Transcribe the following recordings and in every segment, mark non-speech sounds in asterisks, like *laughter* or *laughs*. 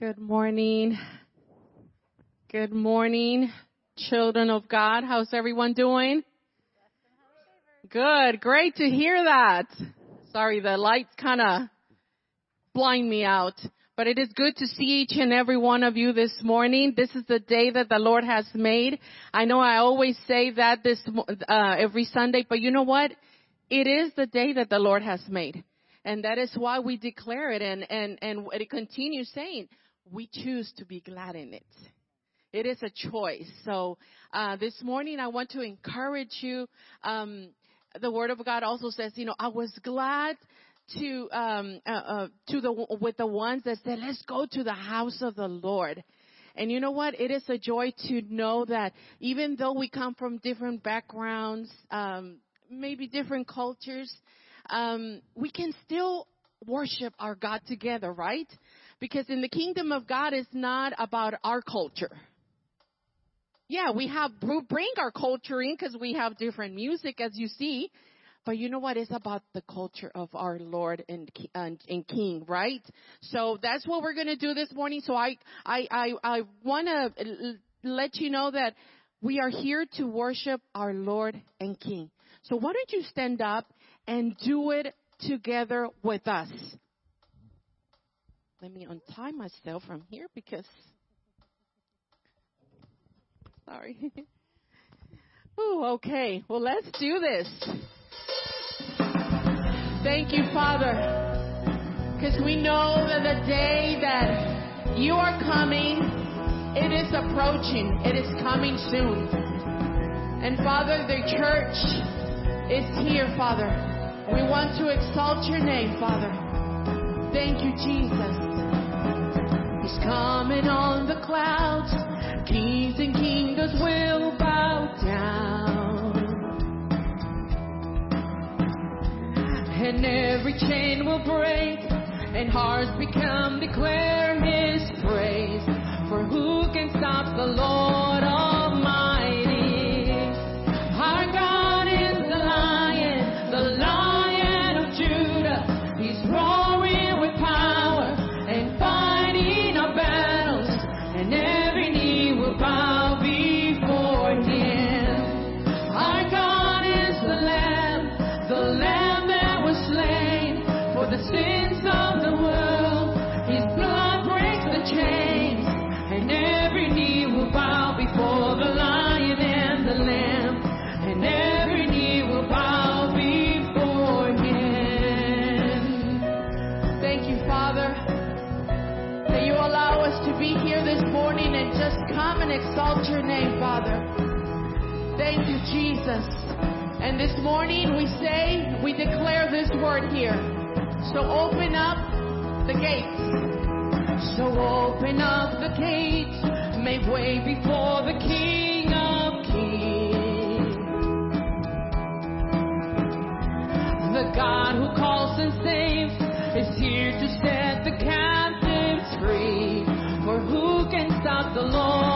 Good morning. Good morning, children of God. How's everyone doing? Good. Great to hear that. Sorry, the lights kind of blind me out. But it is good to see each and every one of you this morning. This is the day that the Lord has made. I know I always say that this uh, every Sunday, but you know what? It is the day that the Lord has made. And that is why we declare it and, and, and it continues saying, we choose to be glad in it. It is a choice. So, uh, this morning I want to encourage you. Um, the Word of God also says, you know, I was glad to um, uh, uh, to the with the ones that said, let's go to the house of the Lord. And you know what? It is a joy to know that even though we come from different backgrounds, um, maybe different cultures, um, we can still worship our God together, right? Because in the kingdom of God, it's not about our culture. Yeah, we have we bring our culture in because we have different music, as you see. But you know what? It's about the culture of our Lord and, and, and King, right? So that's what we're going to do this morning. So I, I, I, I want to let you know that we are here to worship our Lord and King. So why don't you stand up and do it together with us? Let me untie myself from here because, sorry. *laughs* Ooh, okay. Well, let's do this. Thank you, Father, because we know that the day that you are coming, it is approaching. It is coming soon. And Father, the church is here, Father. We want to exalt your name, Father. Thank you, Jesus. He's coming on the clouds. Kings and kingdoms will bow down. and every chain will break, and hearts become declare His praise. For who can stop the Lord and exalt your name, Father. Thank you, Jesus. And this morning we say, we declare this word here. So open up the gates. So open up the gates, make way before the King of Kings. The God who calls and saves is here to set the captives free. For who can stop the Lord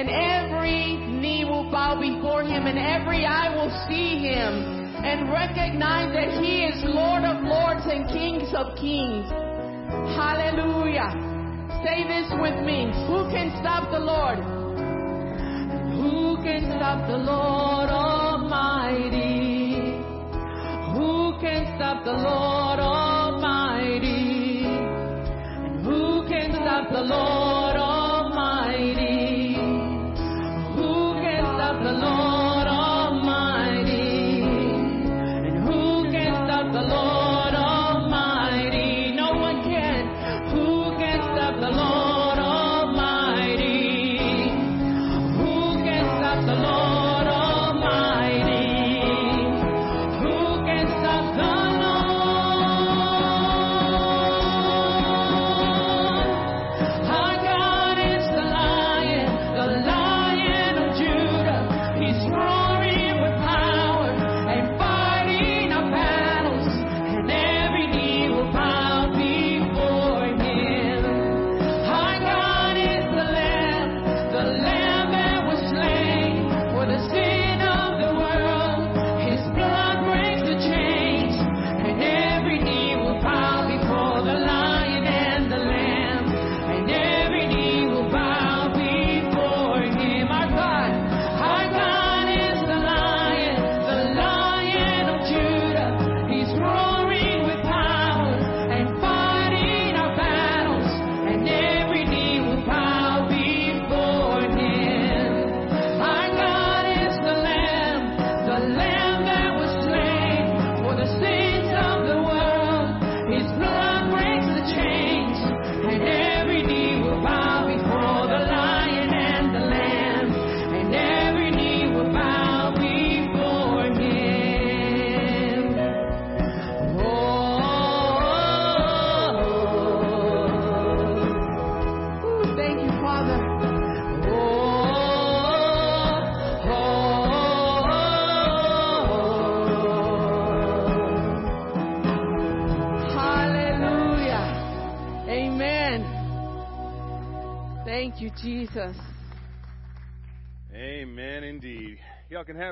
And every knee will bow before him, and every eye will see him and recognize that he is Lord of lords and kings of kings. Hallelujah. Say this with me. Who can stop the Lord? Who can stop the Lord Almighty? Who can stop the Lord Almighty? Who can stop the Lord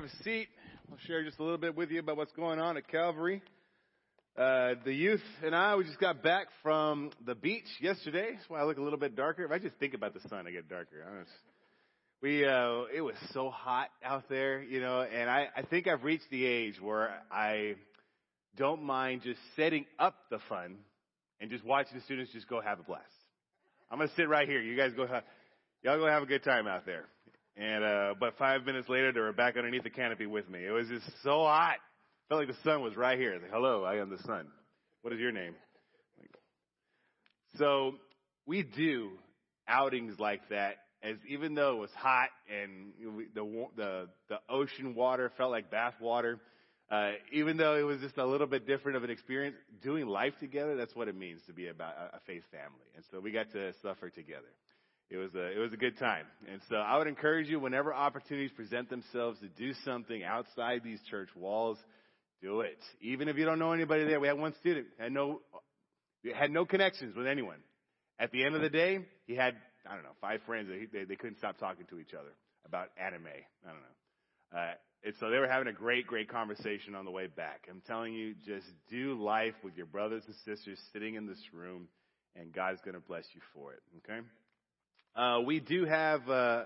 a seat. I'll share just a little bit with you about what's going on at Calvary. Uh, the youth and I, we just got back from the beach yesterday. That's why I look a little bit darker. If I just think about the sun, I get darker. Was, we, uh, it was so hot out there, you know, and I, I think I've reached the age where I don't mind just setting up the fun and just watching the students just go have a blast. I'm gonna sit right here. You guys go have, y'all go have a good time out there. And uh, but five minutes later, they were back underneath the canopy with me. It was just so hot. Felt like the sun was right here. Like, Hello, I am the sun. What is your name? So we do outings like that. As even though it was hot and the the the ocean water felt like bath water, uh, even though it was just a little bit different of an experience, doing life together, that's what it means to be about a, a faith family. And so we got to suffer together. It was a, it was a good time. And so I would encourage you whenever opportunities present themselves to do something outside these church walls, do it. Even if you don't know anybody there. We had one student, had no, had no connections with anyone. At the end of the day, he had, I don't know, five friends that he, they, they couldn't stop talking to each other about anime. I don't know. Uh, and so they were having a great, great conversation on the way back. I'm telling you, just do life with your brothers and sisters sitting in this room, and God's going to bless you for it. Okay? Uh, we do have uh,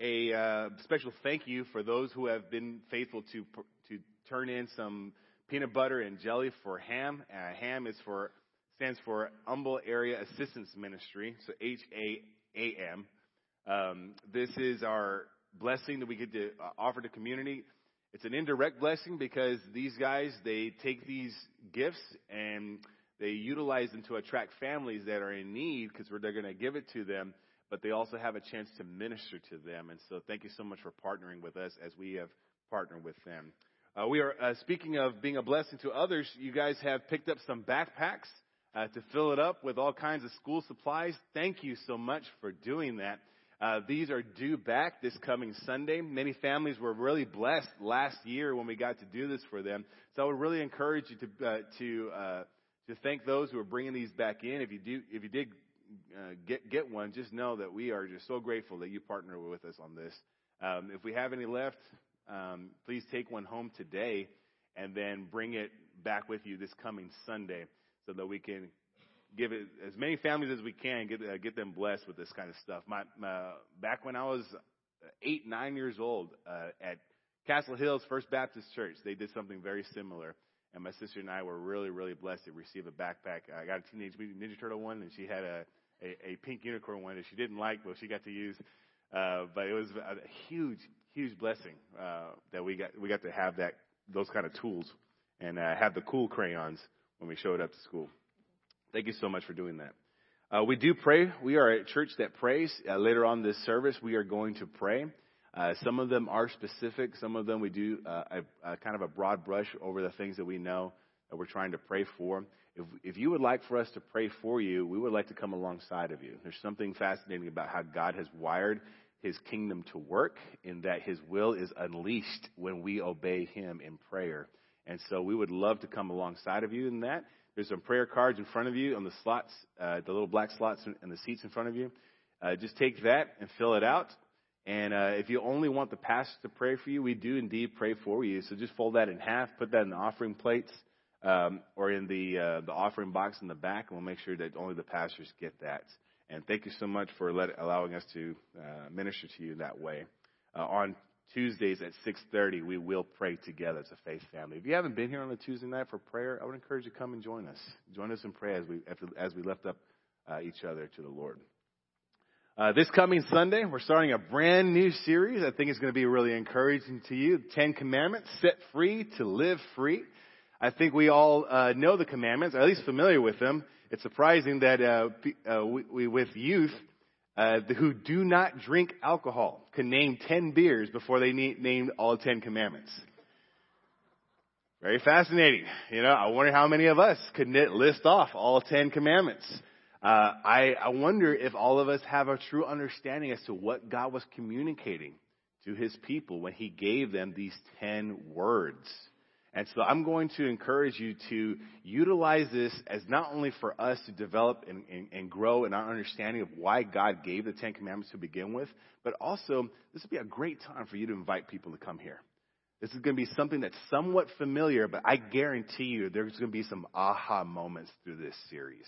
a uh, special thank you for those who have been faithful to to turn in some peanut butter and jelly for Ham. Uh, Ham is for stands for Humble Area Assistance Ministry, so H A A M. Um, this is our blessing that we get to uh, offer to community. It's an indirect blessing because these guys they take these gifts and they utilize them to attract families that are in need because they're going to give it to them but they also have a chance to minister to them. And so thank you so much for partnering with us as we have partnered with them. Uh, we are, uh, speaking of being a blessing to others, you guys have picked up some backpacks. uh, to fill it up with all kinds of school supplies. Thank you so much for doing that. Uh, these are due back this coming Sunday. Many families were really blessed last year when we got to do this for them. So I would really encourage you to uh, to uh, to thank those who are bringing these back in. If you do, if you did uh, get get one, just know that we are just so grateful that you partner with us on this. Um, if we have any left, um, please take one home today, and then bring it back with you this coming Sunday, so that we can give it as many families as we can get uh, get them blessed with this kind of stuff. My, my back when I was eight nine years old uh, at Castle Hills First Baptist Church, they did something very similar. And my sister and I were really, really blessed to receive a backpack. I got a Teenage Mutant Ninja Turtle one, and she had a, a, a pink unicorn one that she didn't like, but she got to use. Uh, but it was a huge, huge blessing uh, that we got we got to have that those kind of tools and uh, have the cool crayons when we showed up to school. Thank you so much for doing that. Uh, we do pray. We are a church that prays. Uh, later on this service, we are going to pray. Uh, some of them are specific. Some of them we do uh, a, a kind of a broad brush over the things that we know that we're trying to pray for. If, if you would like for us to pray for you, we would like to come alongside of you. There's something fascinating about how God has wired his kingdom to work in that his will is unleashed when we obey him in prayer. And so we would love to come alongside of you in that. There's some prayer cards in front of you on the slots, uh, the little black slots and the seats in front of you. Uh, just take that and fill it out. And uh, if you only want the pastor to pray for you, we do indeed pray for you. So just fold that in half, put that in the offering plates um, or in the uh, the offering box in the back, and we'll make sure that only the pastors get that. And thank you so much for let, allowing us to uh, minister to you in that way. Uh, on Tuesdays at 6:30, we will pray together as a faith family. If you haven't been here on a Tuesday night for prayer, I would encourage you to come and join us. Join us in prayer as we as we lift up uh, each other to the Lord. Uh, this coming Sunday, we're starting a brand new series. I think it's going to be really encouraging to you. Ten Commandments, set free to live free. I think we all uh, know the commandments, at least familiar with them. It's surprising that uh, uh we, we, with youth uh, who do not drink alcohol can name ten beers before they name all ten commandments. Very fascinating. You know, I wonder how many of us could list off all ten commandments. Uh, I, I wonder if all of us have a true understanding as to what God was communicating to his people when he gave them these 10 words. And so I'm going to encourage you to utilize this as not only for us to develop and, and, and, grow in our understanding of why God gave the Ten Commandments to begin with, but also this would be a great time for you to invite people to come here. This is going to be something that's somewhat familiar, but I guarantee you there's going to be some aha moments through this series.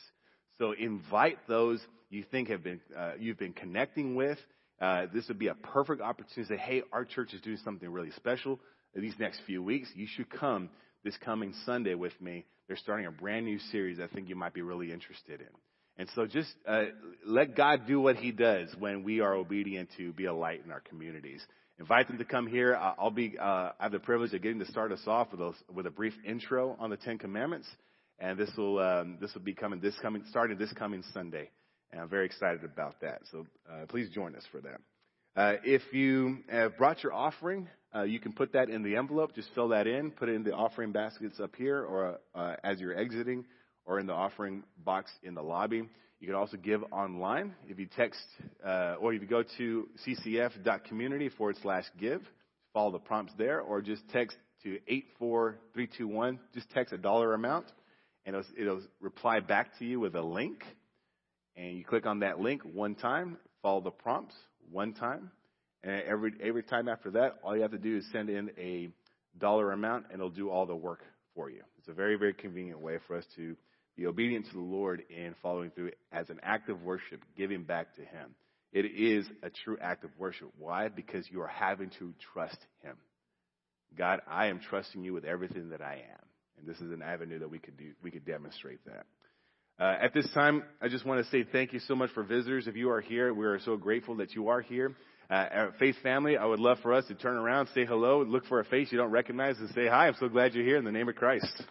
So invite those you think have been uh, you've been connecting with. Uh, this would be a perfect opportunity to say, "Hey, our church is doing something really special these next few weeks. You should come this coming Sunday with me. They're starting a brand new series. I think you might be really interested in." And so just uh, let God do what He does when we are obedient to be a light in our communities. Invite them to come here. I'll be. Uh, I have the privilege of getting to start us off with a, with a brief intro on the Ten Commandments and this will um, this will be coming this coming starting this coming Sunday, and I'm very excited about that. So uh, please join us for that. Uh, if you have brought your offering, uh, you can put that in the envelope. Just fill that in, put it in the offering baskets up here, or uh, as you're exiting, or in the offering box in the lobby. You can also give online if you text, uh, or if you go to ccf.community forward slash give, follow the prompts there, or just text to 84321. Just text a dollar amount and it'll, it'll reply back to you with a link. And you click on that link one time, follow the prompts one time, and every every time after that, all you have to do is send in a dollar amount, and it'll do all the work for you. It's a very very convenient way for us to be obedient to the Lord in following through as an act of worship, giving back to Him. It is a true act of worship. Why? Because you are having to trust Him. God, I am trusting you with everything that I am. And this is an avenue that we could do, we could demonstrate that. Uh, at this time, I just want to say thank you so much for visitors. If you are here, we are so grateful that you are here. Uh, Faith family, I would love for us to turn around, say hello, look for a face you don't recognize, and say hi. I'm so glad you're here in the name of Christ.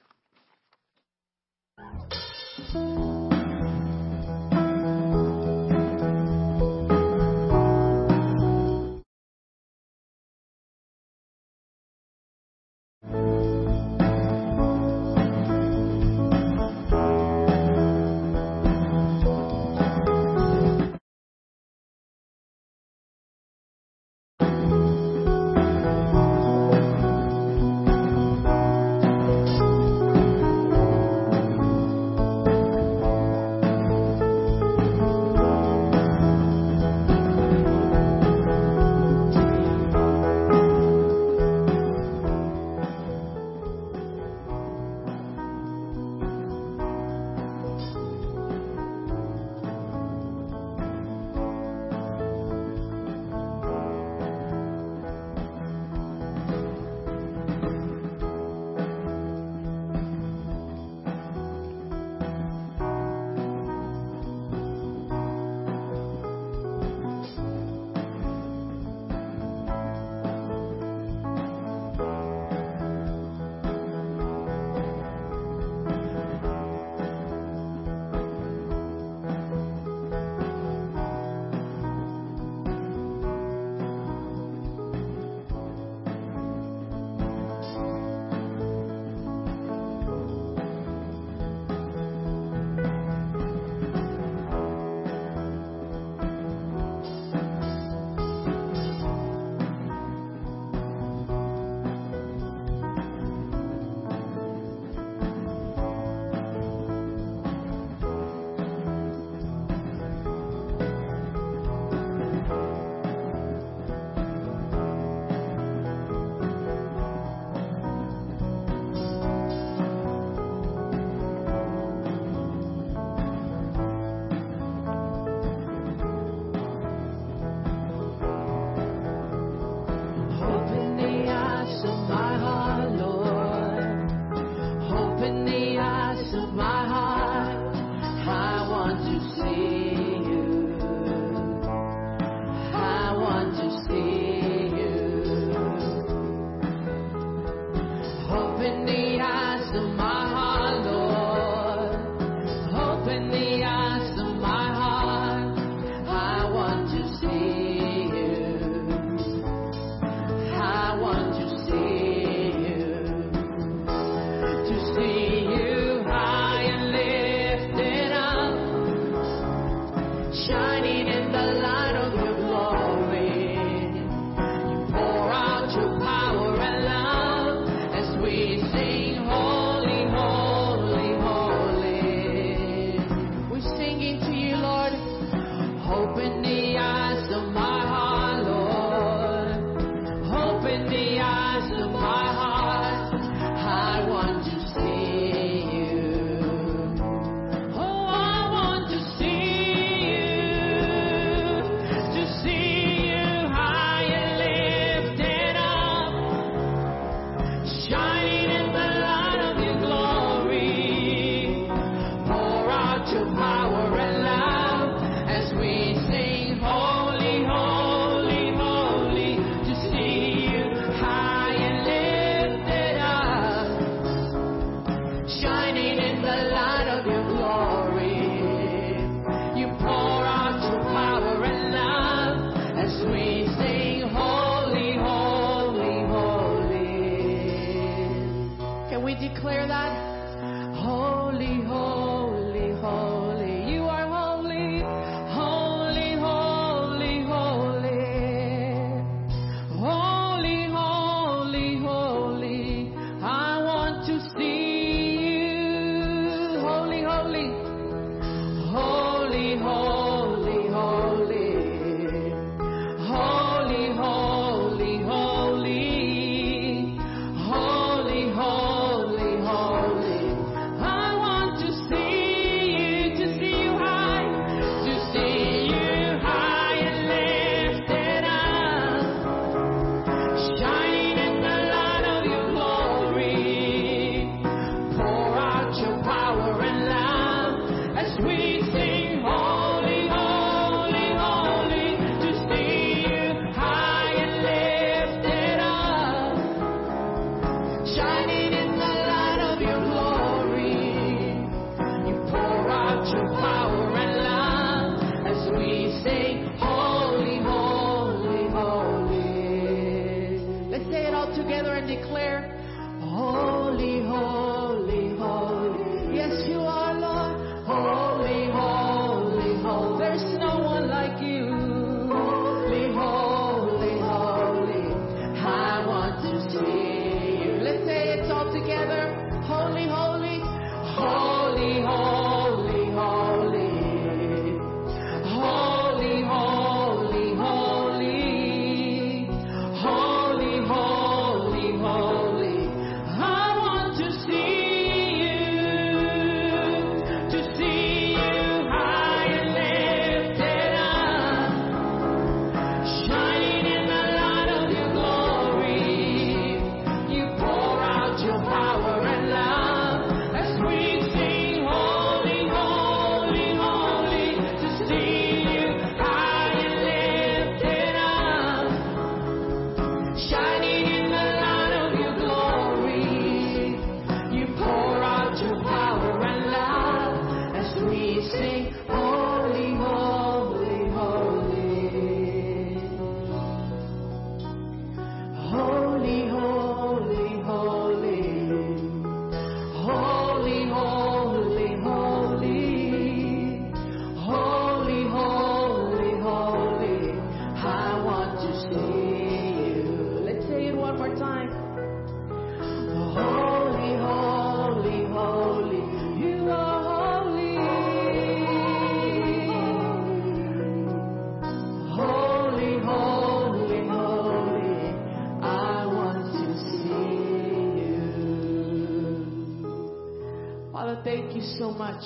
much.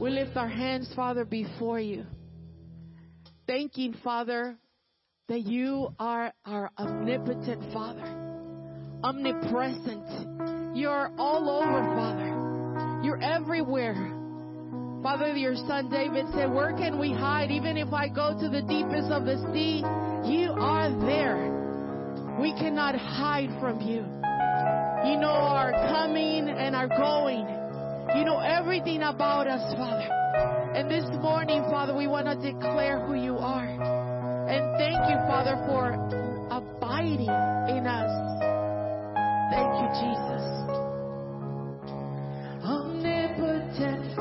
We lift our hands, Father, before you. Thanking, Father, that you are our omnipotent Father, omnipresent. You're all over, Father. You're everywhere. Father, your son David said, Where can we hide? Even if I go to the deepest of the sea, you are there. We cannot hide from you. You know our coming and our going. You know everything about us, Father. And this morning, Father, we want to declare who you are. And thank you, Father, for abiding in us. Thank you, Jesus. Omnipotent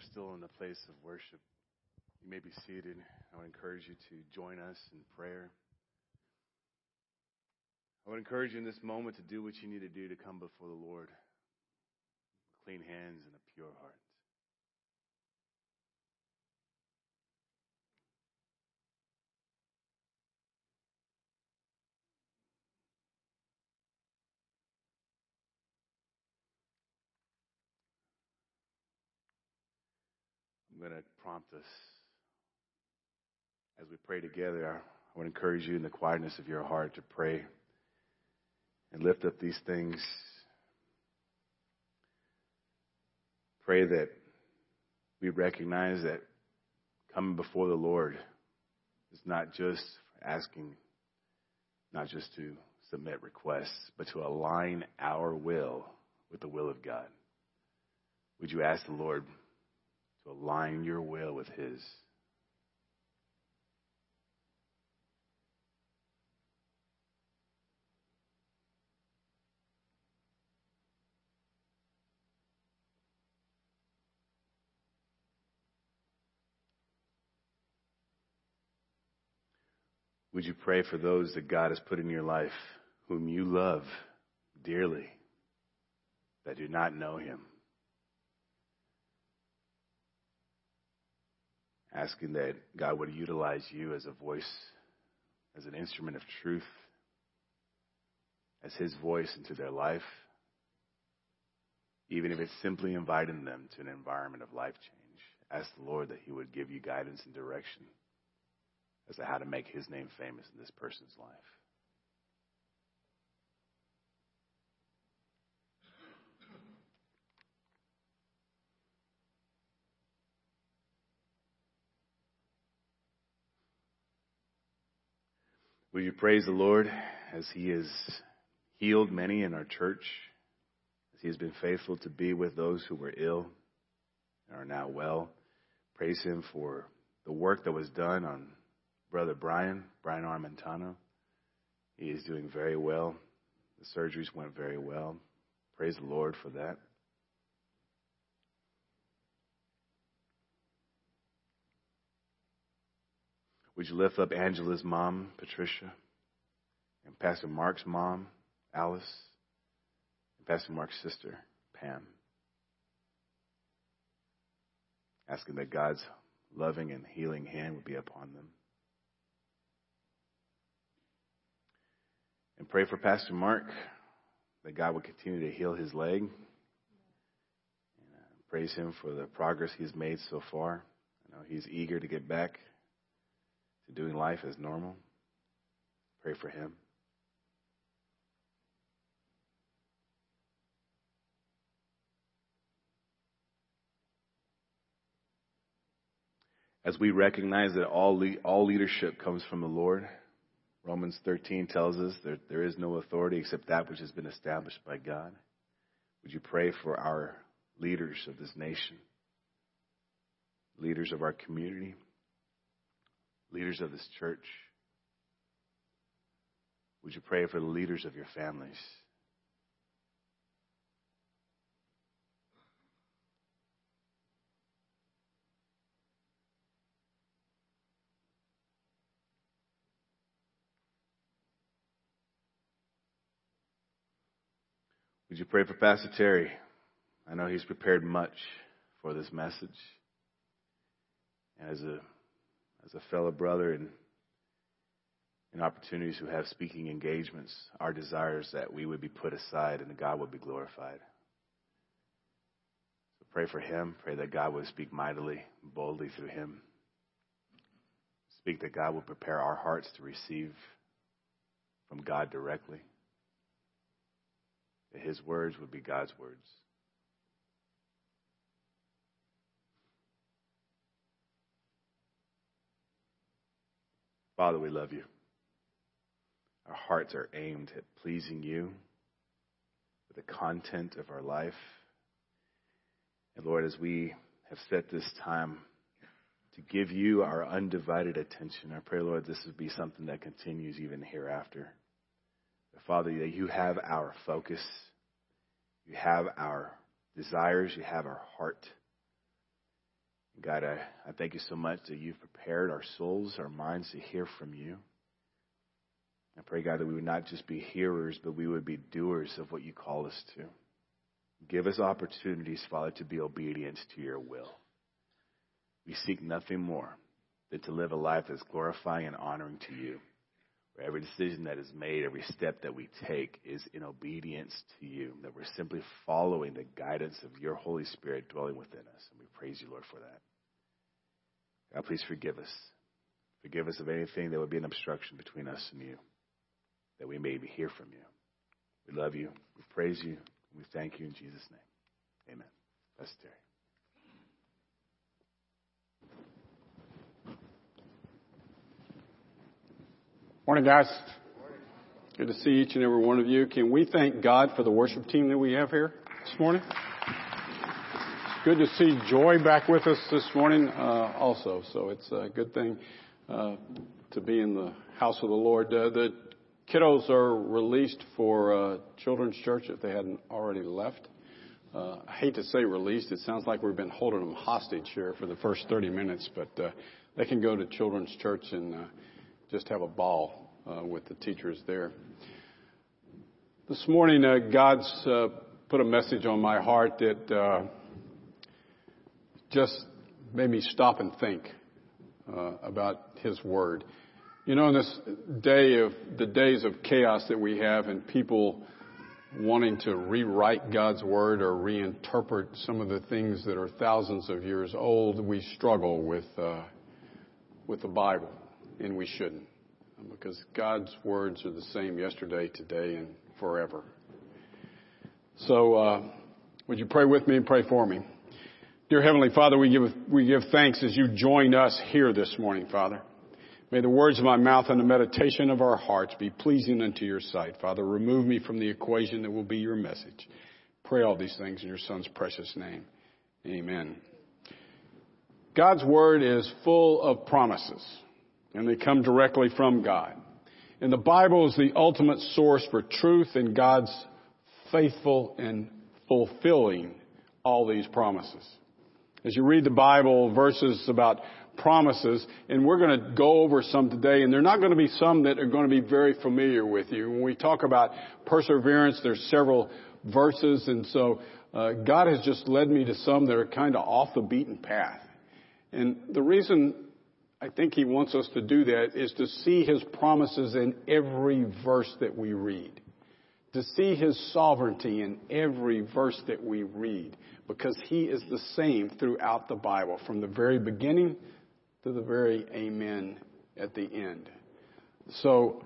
are still in the place of worship, you may be seated. I would encourage you to join us in prayer. I would encourage you in this moment to do what you need to do to come before the Lord. Clean hands and a pure heart. I'm going to prompt us as we pray together. I would encourage you in the quietness of your heart to pray and lift up these things. Pray that we recognize that coming before the Lord is not just asking, not just to submit requests, but to align our will with the will of God. Would you ask the Lord to align your will with His? Would you pray for those that God has put in your life whom you love dearly that do not know Him? Asking that God would utilize you as a voice, as an instrument of truth, as His voice into their life, even if it's simply inviting them to an environment of life change. Ask the Lord that He would give you guidance and direction as to how to make his name famous in this person's life. Will you praise the Lord as he has healed many in our church, as he has been faithful to be with those who were ill and are now well? Praise him for the work that was done on Brother Brian, Brian Armentano. He is doing very well. The surgeries went very well. Praise the Lord for that. Would you lift up Angela's mom, Patricia, and Pastor Mark's mom, Alice, and Pastor Mark's sister, Pam? Asking that God's loving and healing hand would be upon them. And pray for Pastor Mark that God would continue to heal his leg. And, uh, praise him for the progress he's made so far. I know he's eager to get back to doing life as normal. Pray for him. As we recognize that all, le- all leadership comes from the Lord, Romans 13 tells us that there is no authority except that which has been established by God. Would you pray for our leaders of this nation, leaders of our community, leaders of this church? Would you pray for the leaders of your families? Would you pray for Pastor Terry? I know he's prepared much for this message. And as a as a fellow brother and in opportunities who have speaking engagements, our desire is that we would be put aside and that God would be glorified. So pray for him. Pray that God would speak mightily, boldly through him. Speak that God will prepare our hearts to receive from God directly that his words would be God's words. Father, we love you. Our hearts are aimed at pleasing you with the content of our life. And Lord, as we have set this time to give you our undivided attention. I pray, Lord, this would be something that continues even hereafter. Father, that you have our focus, you have our desires, you have our heart. God, I, I thank you so much that you've prepared our souls, our minds to hear from you. I pray, God, that we would not just be hearers, but we would be doers of what you call us to. Give us opportunities, Father, to be obedient to your will. We seek nothing more than to live a life that's glorifying and honoring to you. Where every decision that is made, every step that we take is in obedience to you. That we're simply following the guidance of your Holy Spirit dwelling within us. And we praise you, Lord, for that. God, please forgive us. Forgive us of anything that would be an obstruction between us and you, that we may hear from you. We love you. We praise you. We thank you in Jesus' name. Amen. Pastor Terry. Morning, guys. Good to see each and every one of you. Can we thank God for the worship team that we have here this morning? Good to see Joy back with us this morning, uh, also. So it's a good thing uh, to be in the house of the Lord. Uh, the kiddos are released for uh, children's church if they hadn't already left. Uh, I hate to say released. It sounds like we've been holding them hostage here for the first 30 minutes, but uh, they can go to children's church and just have a ball with the teachers there. This morning, God's put a message on my heart that just made me stop and think uh, about His Word. You know, in this day of the days of chaos that we have, and people wanting to rewrite God's Word or reinterpret some of the things that are thousands of years old, we struggle with uh, with the Bible, and we shouldn't, because God's words are the same yesterday, today, and forever. So, uh, would you pray with me and pray for me? Dear Heavenly Father, we give, we give thanks as you join us here this morning, Father. May the words of my mouth and the meditation of our hearts be pleasing unto your sight. Father, remove me from the equation that will be your message. Pray all these things in your Son's precious name. Amen. God's Word is full of promises, and they come directly from God. And the Bible is the ultimate source for truth and God's faithful and fulfilling all these promises. As you read the Bible, verses about promises, and we're going to go over some today, and they're not going to be some that are going to be very familiar with you. When we talk about perseverance, there's several verses, and so uh, God has just led me to some that are kind of off the beaten path. And the reason I think He wants us to do that is to see His promises in every verse that we read. To see His sovereignty in every verse that we read. Because He is the same throughout the Bible, from the very beginning to the very amen at the end. So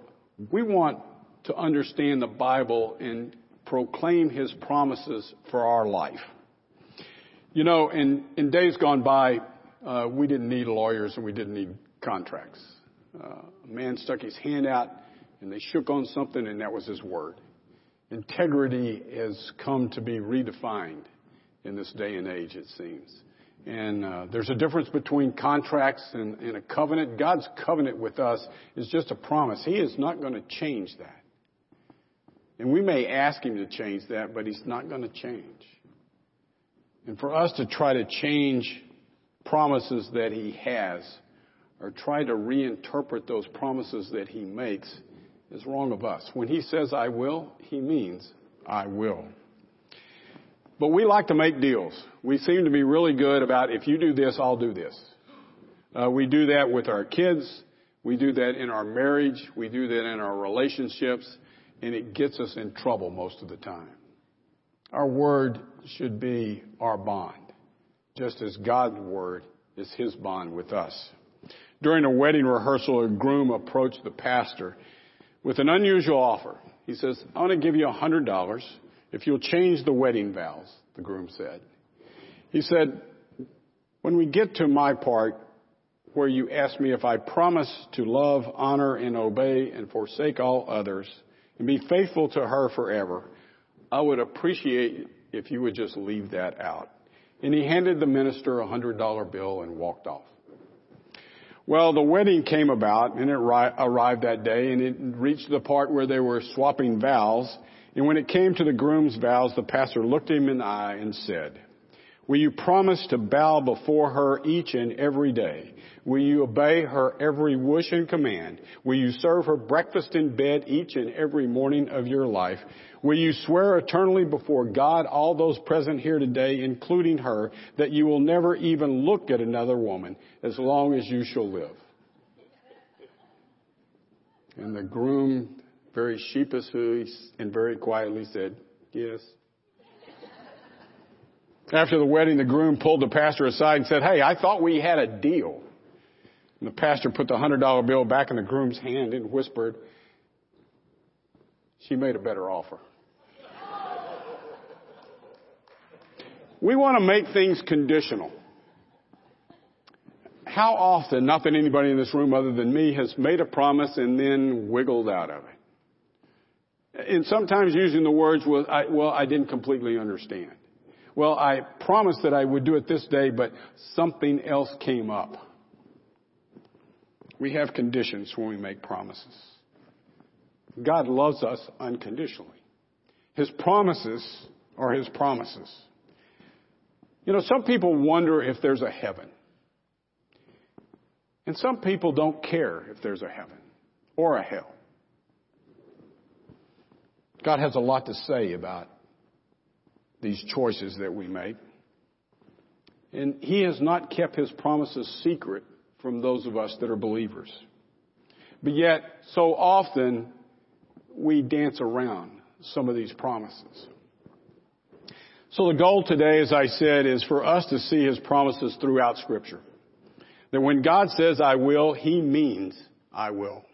we want to understand the Bible and proclaim His promises for our life. You know, in, in days gone by, uh, we didn't need lawyers and we didn't need contracts. Uh, a man stuck his hand out and they shook on something and that was his word. Integrity has come to be redefined in this day and age, it seems. And uh, there's a difference between contracts and, and a covenant. God's covenant with us is just a promise. He is not going to change that. And we may ask Him to change that, but He's not going to change. And for us to try to change promises that He has or try to reinterpret those promises that He makes is wrong of us. When He says, I will, He means, I will. But we like to make deals. We seem to be really good about if you do this, I'll do this. Uh, we do that with our kids. We do that in our marriage. We do that in our relationships. And it gets us in trouble most of the time. Our word should be our bond, just as God's word is his bond with us. During a wedding rehearsal, a groom approached the pastor with an unusual offer. He says, I want to give you a hundred dollars if you'll change the wedding vows, the groom said. He said, when we get to my part where you ask me if I promise to love, honor, and obey and forsake all others and be faithful to her forever, I would appreciate if you would just leave that out. And he handed the minister a hundred dollar bill and walked off. Well, the wedding came about and it arrived that day and it reached the part where they were swapping vows. And when it came to the groom's vows, the pastor looked him in the eye and said, Will you promise to bow before her each and every day? Will you obey her every wish and command? Will you serve her breakfast in bed each and every morning of your life? Will you swear eternally before God, all those present here today, including her, that you will never even look at another woman as long as you shall live? And the groom very sheepishly and very quietly said, yes. After the wedding, the groom pulled the pastor aside and said, Hey, I thought we had a deal. And the pastor put the hundred dollar bill back in the groom's hand and whispered, She made a better offer. we want to make things conditional. How often, not that anybody in this room other than me has made a promise and then wiggled out of it? And sometimes using the words, well, I, well, I didn't completely understand. Well, I promised that I would do it this day, but something else came up. We have conditions when we make promises. God loves us unconditionally. His promises are His promises. You know, some people wonder if there's a heaven. And some people don't care if there's a heaven or a hell. God has a lot to say about these choices that we make. And He has not kept His promises secret from those of us that are believers. But yet, so often, we dance around some of these promises. So the goal today, as I said, is for us to see His promises throughout Scripture. That when God says, I will, He means, I will.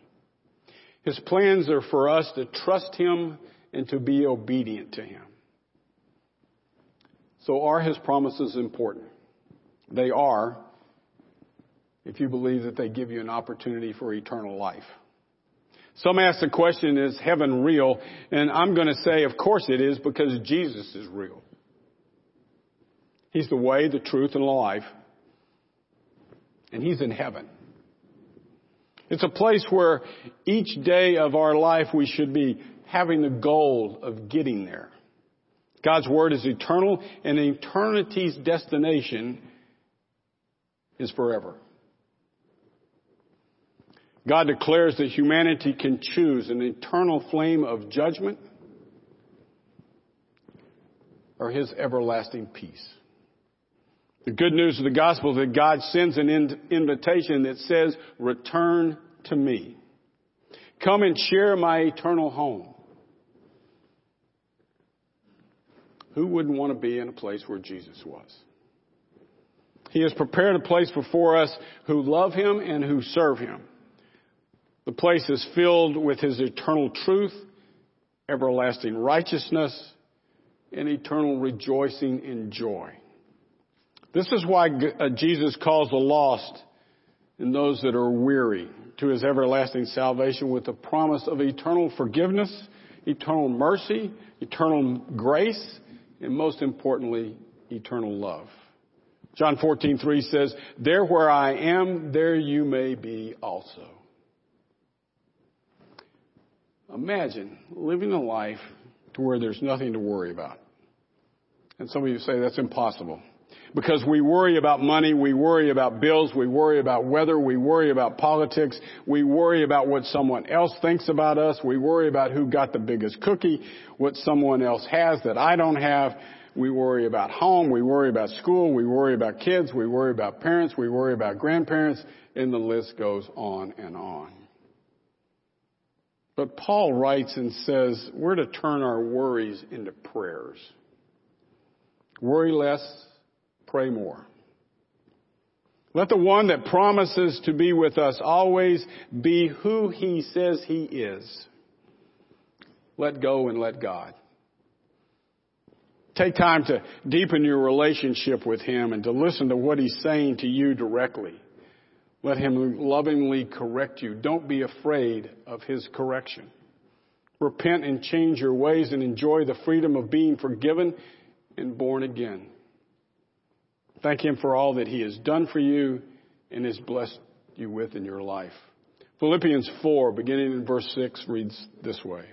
His plans are for us to trust Him and to be obedient to Him. So are his promises important? They are if you believe that they give you an opportunity for eternal life. Some ask the question, is heaven real? And I'm going to say, of course it is because Jesus is real. He's the way, the truth, and life. And He's in heaven. It's a place where each day of our life we should be having the goal of getting there. God's Word is eternal, and eternity's destination is forever. God declares that humanity can choose an eternal flame of judgment or His everlasting peace. The good news of the gospel is that God sends an invitation that says, return to me. Come and share my eternal home. Who wouldn't want to be in a place where Jesus was? He has prepared a place before us who love Him and who serve Him. The place is filled with His eternal truth, everlasting righteousness, and eternal rejoicing and joy. This is why uh, Jesus calls the lost and those that are weary to His everlasting salvation with the promise of eternal forgiveness, eternal mercy, eternal grace, and most importantly, eternal love. John 14:3 says, "There where I am, there you may be also." Imagine living a life to where there's nothing to worry about. And some of you say that's impossible. Because we worry about money, we worry about bills, we worry about weather, we worry about politics, we worry about what someone else thinks about us, we worry about who got the biggest cookie, what someone else has that I don't have. We worry about home, we worry about school, we worry about kids, we worry about parents, we worry about grandparents, and the list goes on and on. But Paul writes and says we're to turn our worries into prayers. Worry less, pray more. Let the one that promises to be with us always be who he says he is. Let go and let God. Take time to deepen your relationship with him and to listen to what he's saying to you directly. Let him lovingly correct you. Don't be afraid of his correction. Repent and change your ways and enjoy the freedom of being forgiven and born again. Thank Him for all that He has done for you and has blessed you with in your life. Philippians 4, beginning in verse 6, reads this way.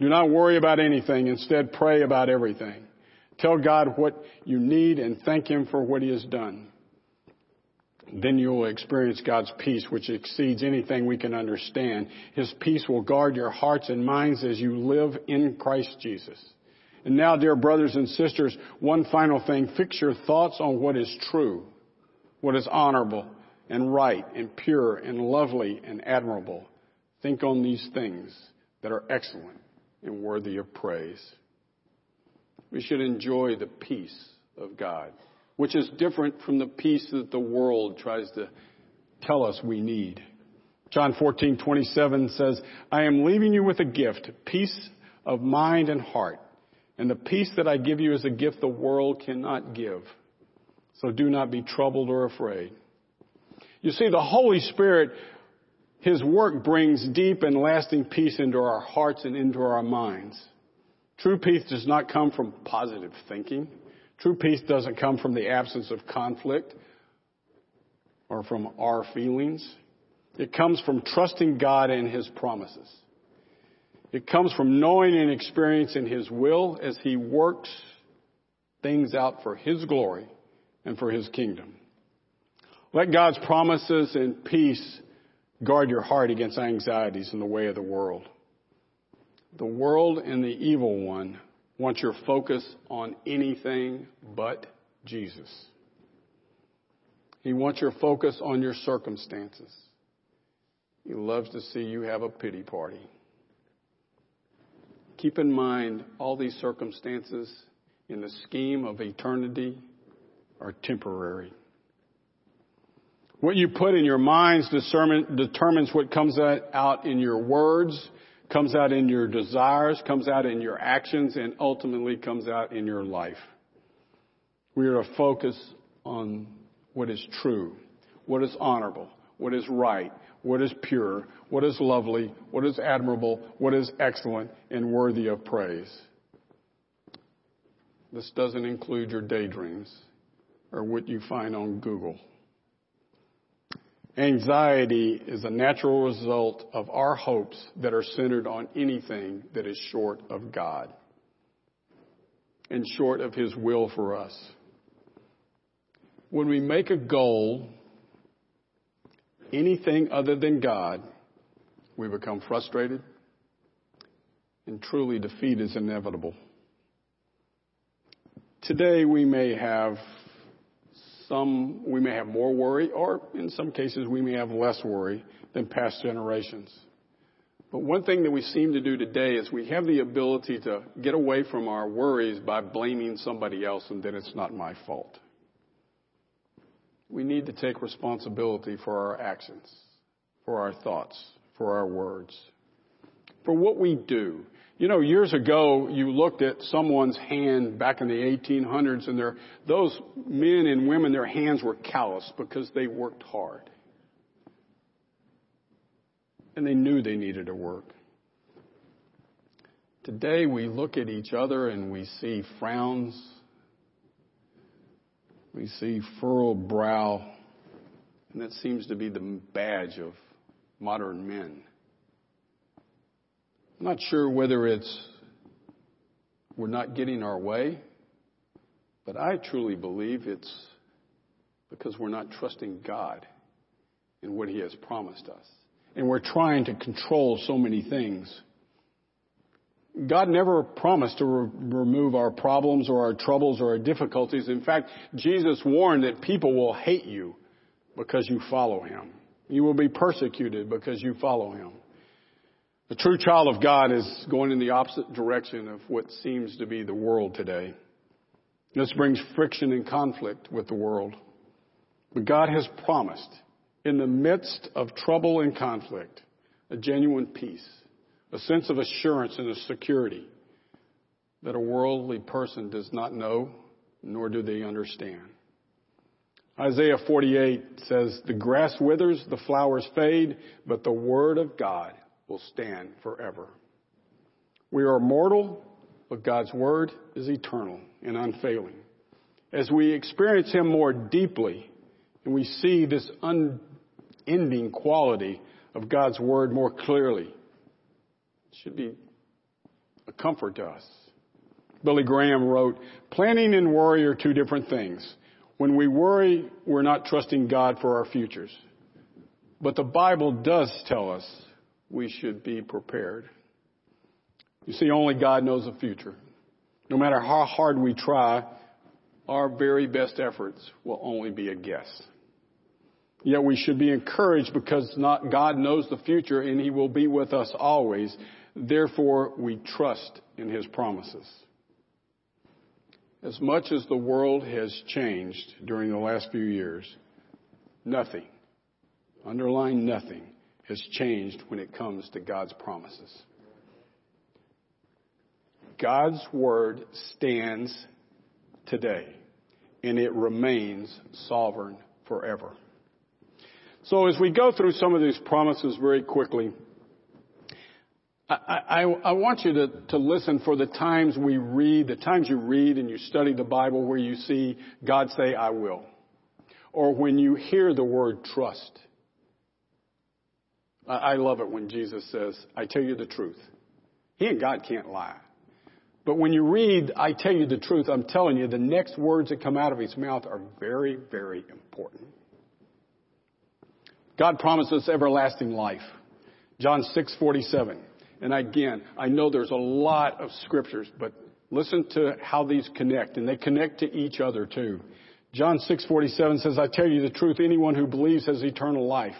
Do not worry about anything. Instead, pray about everything. Tell God what you need and thank Him for what He has done. Then you will experience God's peace, which exceeds anything we can understand. His peace will guard your hearts and minds as you live in Christ Jesus. And now, dear brothers and sisters, one final thing. Fix your thoughts on what is true, what is honorable and right and pure and lovely and admirable. Think on these things that are excellent and worthy of praise. We should enjoy the peace of God, which is different from the peace that the world tries to tell us we need. John 14:27 says, "I am leaving you with a gift, peace of mind and heart. And the peace that I give you is a gift the world cannot give. So do not be troubled or afraid." You see, the Holy Spirit, His work brings deep and lasting peace into our hearts and into our minds. True peace does not come from positive thinking. True peace doesn't come from the absence of conflict or from our feelings. It comes from trusting God and His promises. It comes from knowing and experiencing His will as He works things out for His glory and for His kingdom. Let God's promises and peace guard your heart against anxieties in the way of the world. The world and the evil one want your focus on anything but Jesus. He wants your focus on your circumstances. He loves to see you have a pity party. Keep in mind all these circumstances in the scheme of eternity are temporary. What you put in your minds determines what comes out in your words, comes out in your desires, comes out in your actions, and ultimately comes out in your life. We are to focus on what is true, what is honorable, what is right, what is pure, what is lovely, what is admirable, what is excellent, and worthy of praise. This doesn't include your daydreams or what you find on Google. Anxiety is a natural result of our hopes that are centered on anything that is short of God and short of His will for us. When we make a goal anything other than God, we become frustrated and truly defeat is inevitable. Today we may have some, we may have more worry, or in some cases, we may have less worry than past generations. But one thing that we seem to do today is we have the ability to get away from our worries by blaming somebody else and then it's not my fault. We need to take responsibility for our actions, for our thoughts, for our words, for what we do. You know, years ago, you looked at someone's hand back in the 1800s, and their, those men and women, their hands were calloused because they worked hard. And they knew they needed to work. Today, we look at each other and we see frowns. We see furrowed brow. And that seems to be the badge of modern men. I'm not sure whether it's we're not getting our way, but I truly believe it's because we're not trusting God in what He has promised us. And we're trying to control so many things. God never promised to re- remove our problems or our troubles or our difficulties. In fact, Jesus warned that people will hate you because you follow Him. You will be persecuted because you follow Him. The true child of God is going in the opposite direction of what seems to be the world today. This brings friction and conflict with the world. But God has promised, in the midst of trouble and conflict, a genuine peace, a sense of assurance and a security that a worldly person does not know, nor do they understand. Isaiah 48 says, The grass withers, the flowers fade, but the word of God will stand forever. We are mortal, but God's word is eternal and unfailing. As we experience Him more deeply and we see this unending quality of God's Word more clearly. Should be a comfort to us. Billy Graham wrote, planning and worry are two different things. When we worry, we're not trusting God for our futures. But the Bible does tell us we should be prepared. You see, only God knows the future. No matter how hard we try, our very best efforts will only be a guess. Yet we should be encouraged because not, God knows the future and He will be with us always. Therefore, we trust in His promises. As much as the world has changed during the last few years, nothing, underline nothing, has changed when it comes to God's promises. God's Word stands today, and it remains sovereign forever. So as we go through some of these promises very quickly, I, I, I, want you to, to listen for the times we read, the times you read and you study the Bible where you see God say, I will. Or when you hear the word trust. I, I love it when Jesus says, I tell you the truth. He and God can't lie. But when you read, I tell you the truth, I'm telling you, the next words that come out of his mouth are very, very important. God promises everlasting life. John 6:47. And again, I know there's a lot of scriptures, but listen to how these connect, and they connect to each other too. John 6:47 says, "I tell you the truth, anyone who believes has eternal life."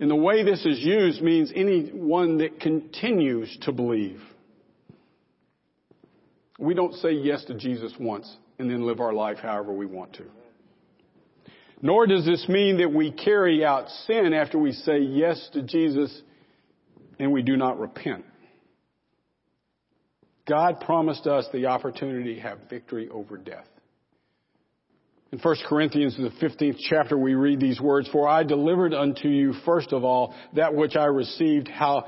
And the way this is used means anyone that continues to believe. We don't say yes to Jesus once and then live our life however we want to. Nor does this mean that we carry out sin after we say yes to Jesus and we do not repent. God promised us the opportunity to have victory over death. In 1 Corinthians, the 15th chapter, we read these words, For I delivered unto you first of all that which I received, how,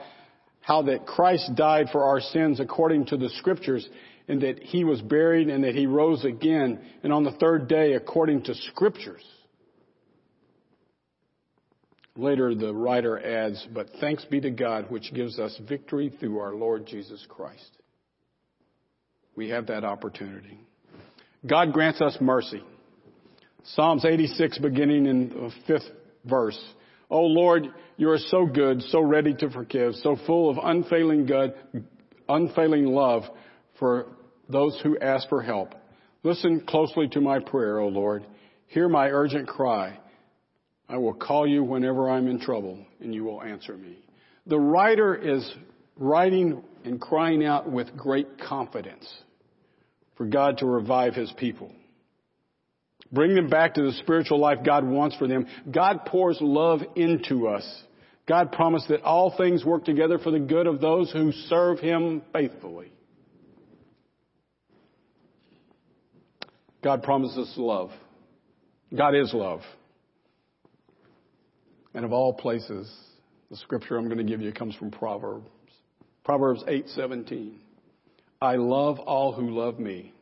how that Christ died for our sins according to the scriptures, and that he was buried and that he rose again, and on the third day according to scriptures. Later, the writer adds, But thanks be to God, which gives us victory through our Lord Jesus Christ. We have that opportunity. God grants us mercy. Psalms 86, beginning in the fifth verse. Oh Lord, you are so good, so ready to forgive, so full of unfailing good, unfailing love for those who ask for help. Listen closely to my prayer, O Lord. Hear my urgent cry. I will call you whenever I'm in trouble, and you will answer me. The writer is writing and crying out with great confidence for God to revive his people. Bring them back to the spiritual life God wants for them. God pours love into us. God promised that all things work together for the good of those who serve him faithfully. God promises love. God is love. And of all places, the scripture I'm going to give you comes from Proverbs. Proverbs 8:17. I love all who love me.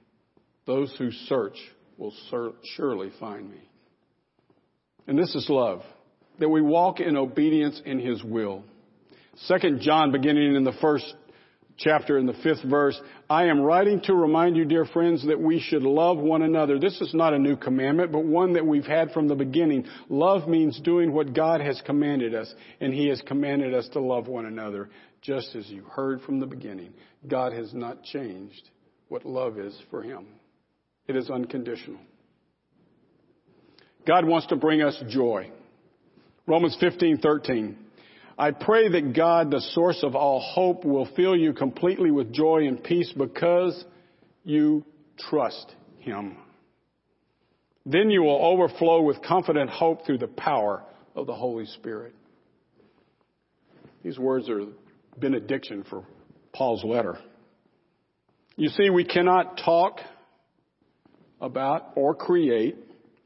Those who search will surely find me. And this is love, that we walk in obedience in his will. Second John beginning in the first chapter in the fifth verse, I am writing to remind you, dear friends, that we should love one another. This is not a new commandment, but one that we've had from the beginning. Love means doing what God has commanded us, and He has commanded us to love one another, just as you heard from the beginning. God has not changed what love is for Him. It is unconditional. God wants to bring us joy. Romans 15, 13. I pray that God, the source of all hope, will fill you completely with joy and peace because you trust Him. Then you will overflow with confident hope through the power of the Holy Spirit. These words are benediction for Paul's letter. You see, we cannot talk about or create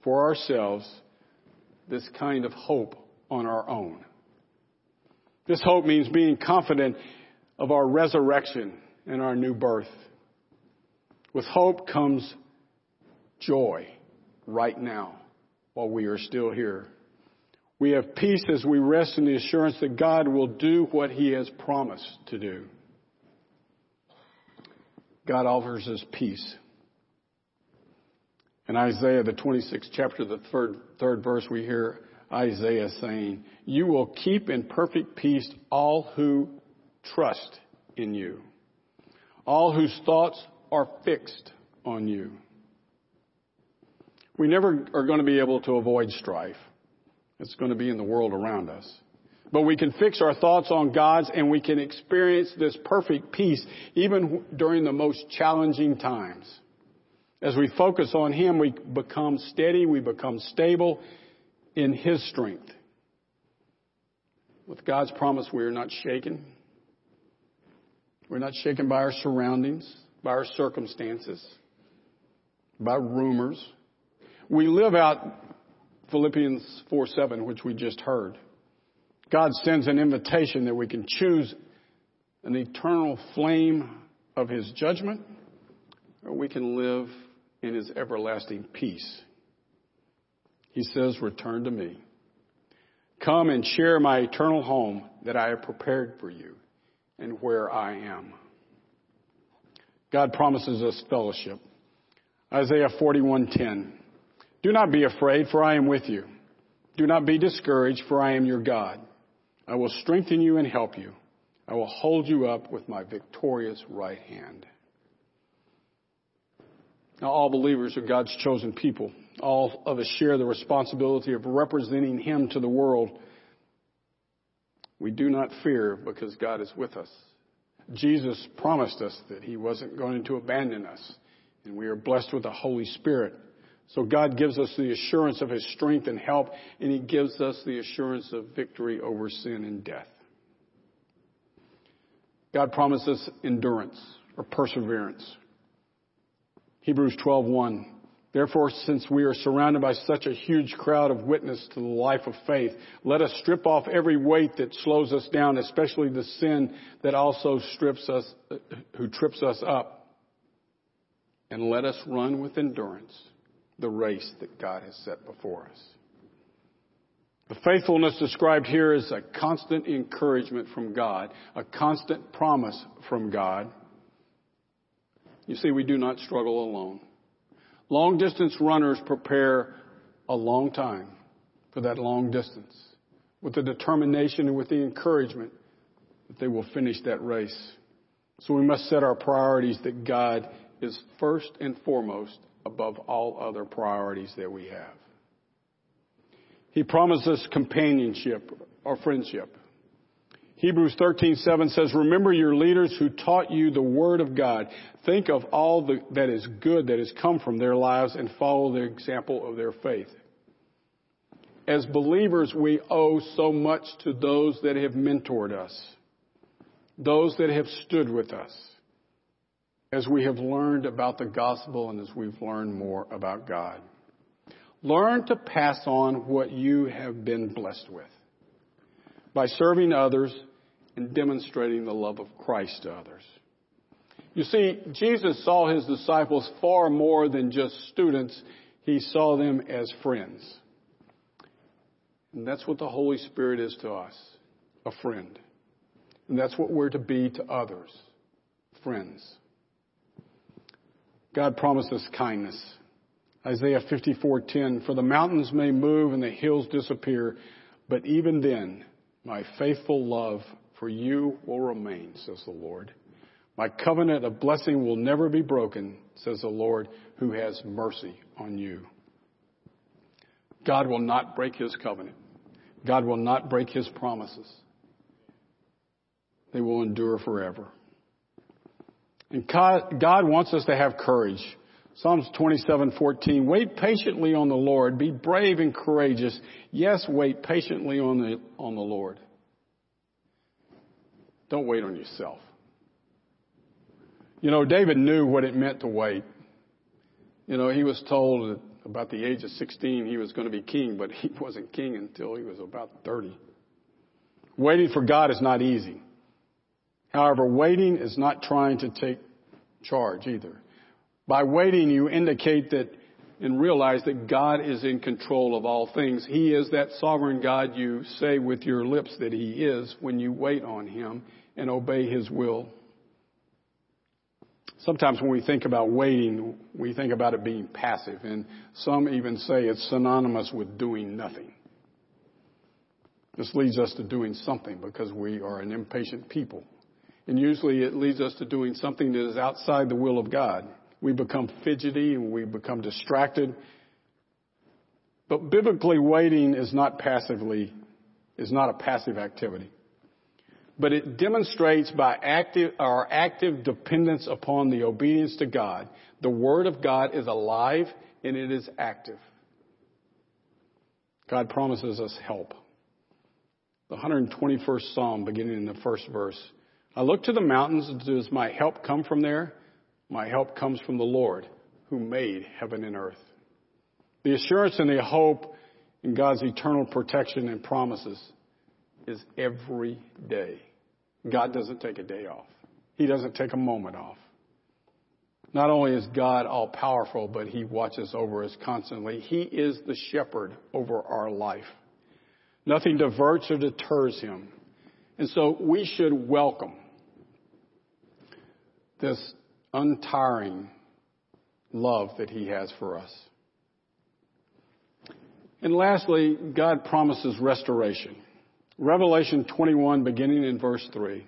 for ourselves this kind of hope on our own. This hope means being confident of our resurrection and our new birth. With hope comes joy right now while we are still here. We have peace as we rest in the assurance that God will do what He has promised to do. God offers us peace. In Isaiah, the 26th chapter, the third, third verse, we hear Isaiah saying, You will keep in perfect peace all who trust in you, all whose thoughts are fixed on you. We never are going to be able to avoid strife. It's going to be in the world around us. But we can fix our thoughts on God's and we can experience this perfect peace even during the most challenging times. As we focus on Him, we become steady, we become stable in His strength. With God's promise, we are not shaken. We're not shaken by our surroundings, by our circumstances, by rumors. We live out Philippians 4 7, which we just heard. God sends an invitation that we can choose an eternal flame of His judgment, or we can live in His everlasting peace. He says, Return to me. Come and share my eternal home that I have prepared for you and where I am. God promises us fellowship. Isaiah 41:10 do not be afraid, for I am with you. Do not be discouraged, for I am your God. I will strengthen you and help you. I will hold you up with my victorious right hand. Now, all believers are God's chosen people. All of us share the responsibility of representing Him to the world. We do not fear because God is with us. Jesus promised us that He wasn't going to abandon us, and we are blessed with the Holy Spirit. So God gives us the assurance of His strength and help, and He gives us the assurance of victory over sin and death. God promises endurance or perseverance. Hebrews 12:1 Therefore since we are surrounded by such a huge crowd of witness to the life of faith let us strip off every weight that slows us down especially the sin that also strips us who trips us up and let us run with endurance the race that God has set before us. The faithfulness described here is a constant encouragement from God, a constant promise from God. You see, we do not struggle alone. Long distance runners prepare a long time for that long distance with the determination and with the encouragement that they will finish that race. So we must set our priorities that God is first and foremost above all other priorities that we have. He promises companionship or friendship. Hebrews 13:7 says, "Remember your leaders who taught you the word of God. Think of all the, that is good that has come from their lives and follow the example of their faith." As believers, we owe so much to those that have mentored us, those that have stood with us as we have learned about the gospel and as we've learned more about God. Learn to pass on what you have been blessed with by serving others and demonstrating the love of Christ to others. You see, Jesus saw his disciples far more than just students. He saw them as friends. And that's what the Holy Spirit is to us, a friend. And that's what we're to be to others, friends. God promises kindness. Isaiah 54:10 For the mountains may move and the hills disappear, but even then my faithful love for you will remain, says the Lord. My covenant of blessing will never be broken, says the Lord, who has mercy on you. God will not break his covenant. God will not break his promises. They will endure forever. And God wants us to have courage. Psalms 27:14 Wait patiently on the Lord, be brave and courageous. Yes, wait patiently on the on the Lord. Don't wait on yourself. You know, David knew what it meant to wait. You know, he was told about the age of 16 he was going to be king, but *laughs* he wasn't king until he was about 30. Waiting for God is not easy. However, waiting is not trying to take charge either. By waiting, you indicate that and realize that God is in control of all things. He is that sovereign God you say with your lips that He is when you wait on Him and obey His will. Sometimes when we think about waiting, we think about it being passive, and some even say it's synonymous with doing nothing. This leads us to doing something because we are an impatient people. And usually it leads us to doing something that is outside the will of God. We become fidgety and we become distracted. But biblically waiting is not passively, is not a passive activity but it demonstrates by active, our active dependence upon the obedience to God. The Word of God is alive and it is active. God promises us help. The 121st Psalm, beginning in the first verse. I look to the mountains. Does my help come from there? My help comes from the Lord who made heaven and earth. The assurance and the hope in God's eternal protection and promises is every day. God doesn't take a day off. He doesn't take a moment off. Not only is God all powerful, but He watches over us constantly. He is the shepherd over our life. Nothing diverts or deters Him. And so we should welcome this untiring love that He has for us. And lastly, God promises restoration. Revelation 21, beginning in verse 3.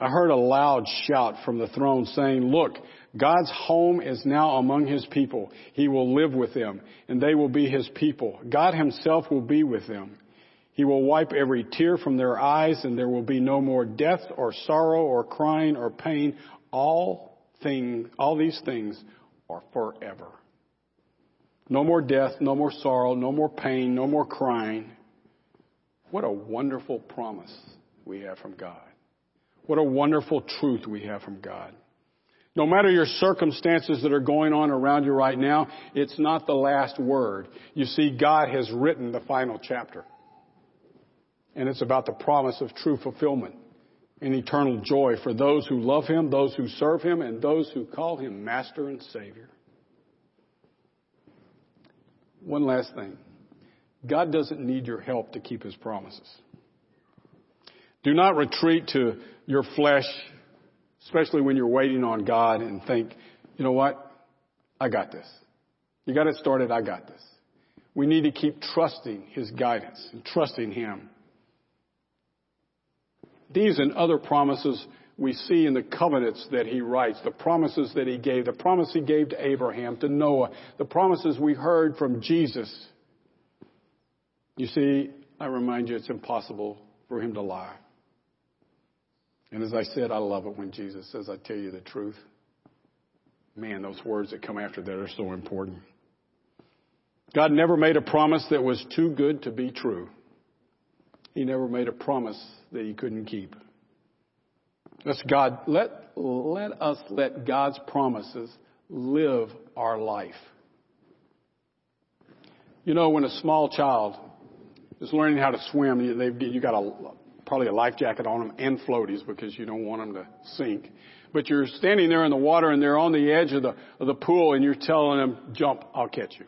I heard a loud shout from the throne saying, Look, God's home is now among his people. He will live with them, and they will be his people. God himself will be with them. He will wipe every tear from their eyes, and there will be no more death or sorrow or crying or pain. All things, all these things are forever. No more death, no more sorrow, no more pain, no more crying. What a wonderful promise we have from God. What a wonderful truth we have from God. No matter your circumstances that are going on around you right now, it's not the last word. You see, God has written the final chapter. And it's about the promise of true fulfillment and eternal joy for those who love Him, those who serve Him, and those who call Him Master and Savior. One last thing. God doesn't need your help to keep his promises. Do not retreat to your flesh, especially when you're waiting on God and think, you know what? I got this. You got it started. I got this. We need to keep trusting his guidance and trusting him. These and other promises we see in the covenants that he writes, the promises that he gave, the promise he gave to Abraham, to Noah, the promises we heard from Jesus you see, I remind you it's impossible for him to lie. And as I said, I love it when Jesus says, I tell you the truth. Man, those words that come after that are so important. God never made a promise that was too good to be true. He never made a promise that he couldn't keep. Let's God, let, let us let God's promises live our life. You know, when a small child is learning how to swim. You, you got a, probably a life jacket on them and floaties because you don't want them to sink. But you're standing there in the water and they're on the edge of the, of the pool and you're telling them, jump, I'll catch you.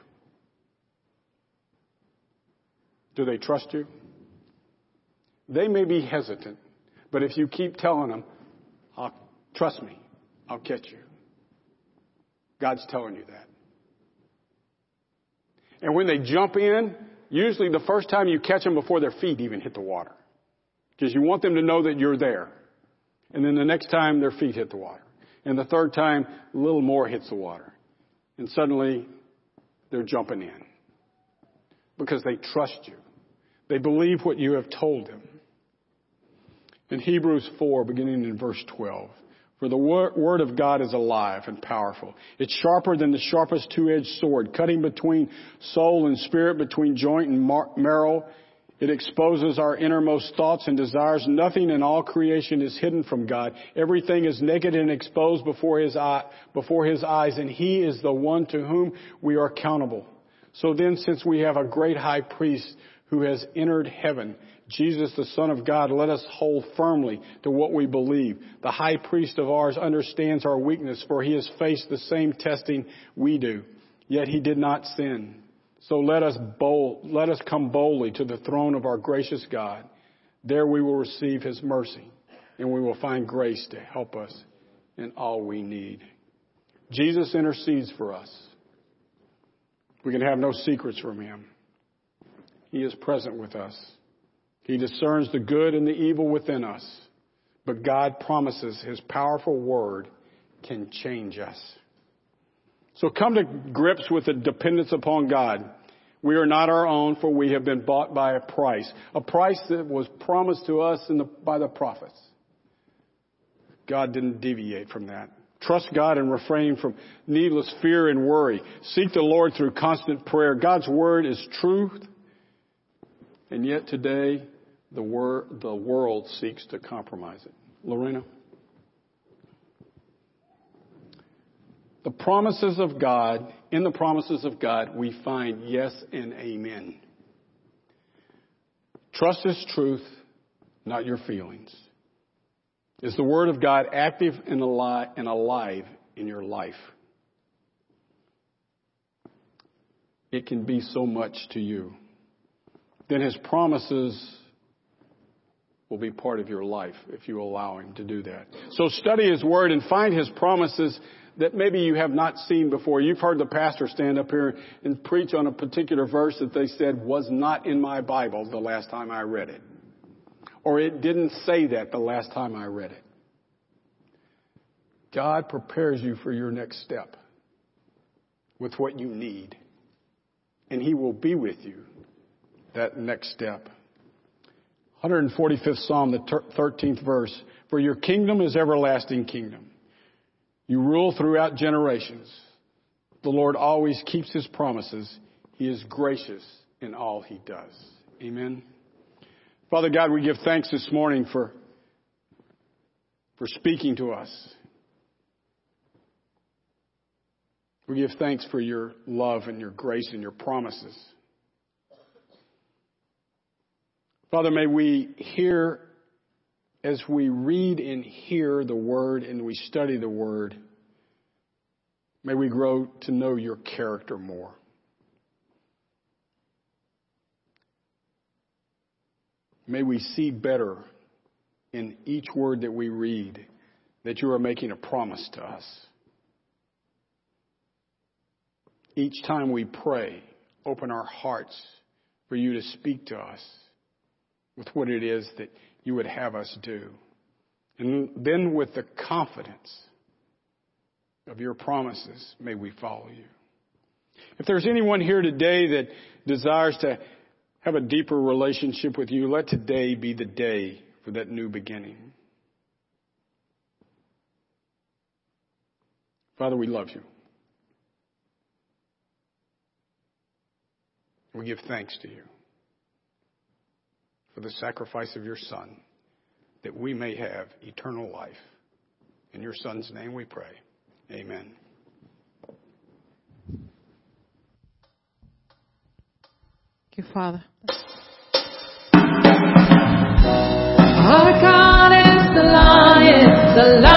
Do they trust you? They may be hesitant, but if you keep telling them, I'll, trust me, I'll catch you. God's telling you that. And when they jump in, usually the first time you catch them before their feet even hit the water. Because you want them to know that you're there. And then the next time their feet hit the water. And the third time, a little more hits the water. And suddenly, they're jumping in. Because they trust you. They believe what you have told them. In Hebrews 4, beginning in verse 12, for the word of God is alive and powerful. It's sharper than the sharpest two-edged sword, cutting between soul and spirit, between joint and marrow. It exposes our innermost thoughts and desires. Nothing in all creation is hidden from God. Everything is naked and exposed before his, eye, before his eyes, and he is the one to whom we are accountable. So then, since we have a great high priest who has entered heaven, Jesus, the Son of God, let us hold firmly to what we believe. The high priest of ours understands our weakness, for he has faced the same testing we do. Yet he did not sin. So let us bold, let us come boldly to the throne of our gracious God. There we will receive his mercy and we will find grace to help us in all we need. Jesus intercedes for us. We can have no secrets from him. He is present with us. He discerns the good and the evil within us. But God promises his powerful word can change us. So come to grips with the dependence upon God. We are not our own, for we have been bought by a price, a price that was promised to us the, by the prophets. God didn't deviate from that. Trust God and refrain from needless fear and worry. Seek the Lord through constant prayer. God's word is truth. And yet today, the, wor- the world seeks to compromise it. Lorena? The promises of God, in the promises of God, we find yes and amen. Trust is truth, not your feelings. Is the Word of God active and alive, and alive in your life? It can be so much to you. Then His promises will be part of your life if you allow Him to do that. So study His Word and find His promises that maybe you have not seen before. You've heard the pastor stand up here and preach on a particular verse that they said was not in my Bible the last time I read it. Or it didn't say that the last time I read it. God prepares you for your next step with what you need. And He will be with you that next step. 145th Psalm, the 13th verse. For your kingdom is everlasting kingdom. You rule throughout generations. The Lord always keeps his promises. He is gracious in all he does. Amen. Father God, we give thanks this morning for, for speaking to us. We give thanks for your love and your grace and your promises. Father, may we hear as we read and hear the Word and we study the Word, may we grow to know your character more. May we see better in each word that we read that you are making a promise to us. Each time we pray, open our hearts for you to speak to us with what it is that you would have us do. And then with the confidence of your promises, may we follow you. If there's anyone here today that desires to have a deeper relationship with you, let today be the day for that new beginning. Father, we love you. We give thanks to you for the sacrifice of your Son, that we may have eternal life. In your Son's name we pray. Amen. Thank you, Father. Our God is the lion, the lion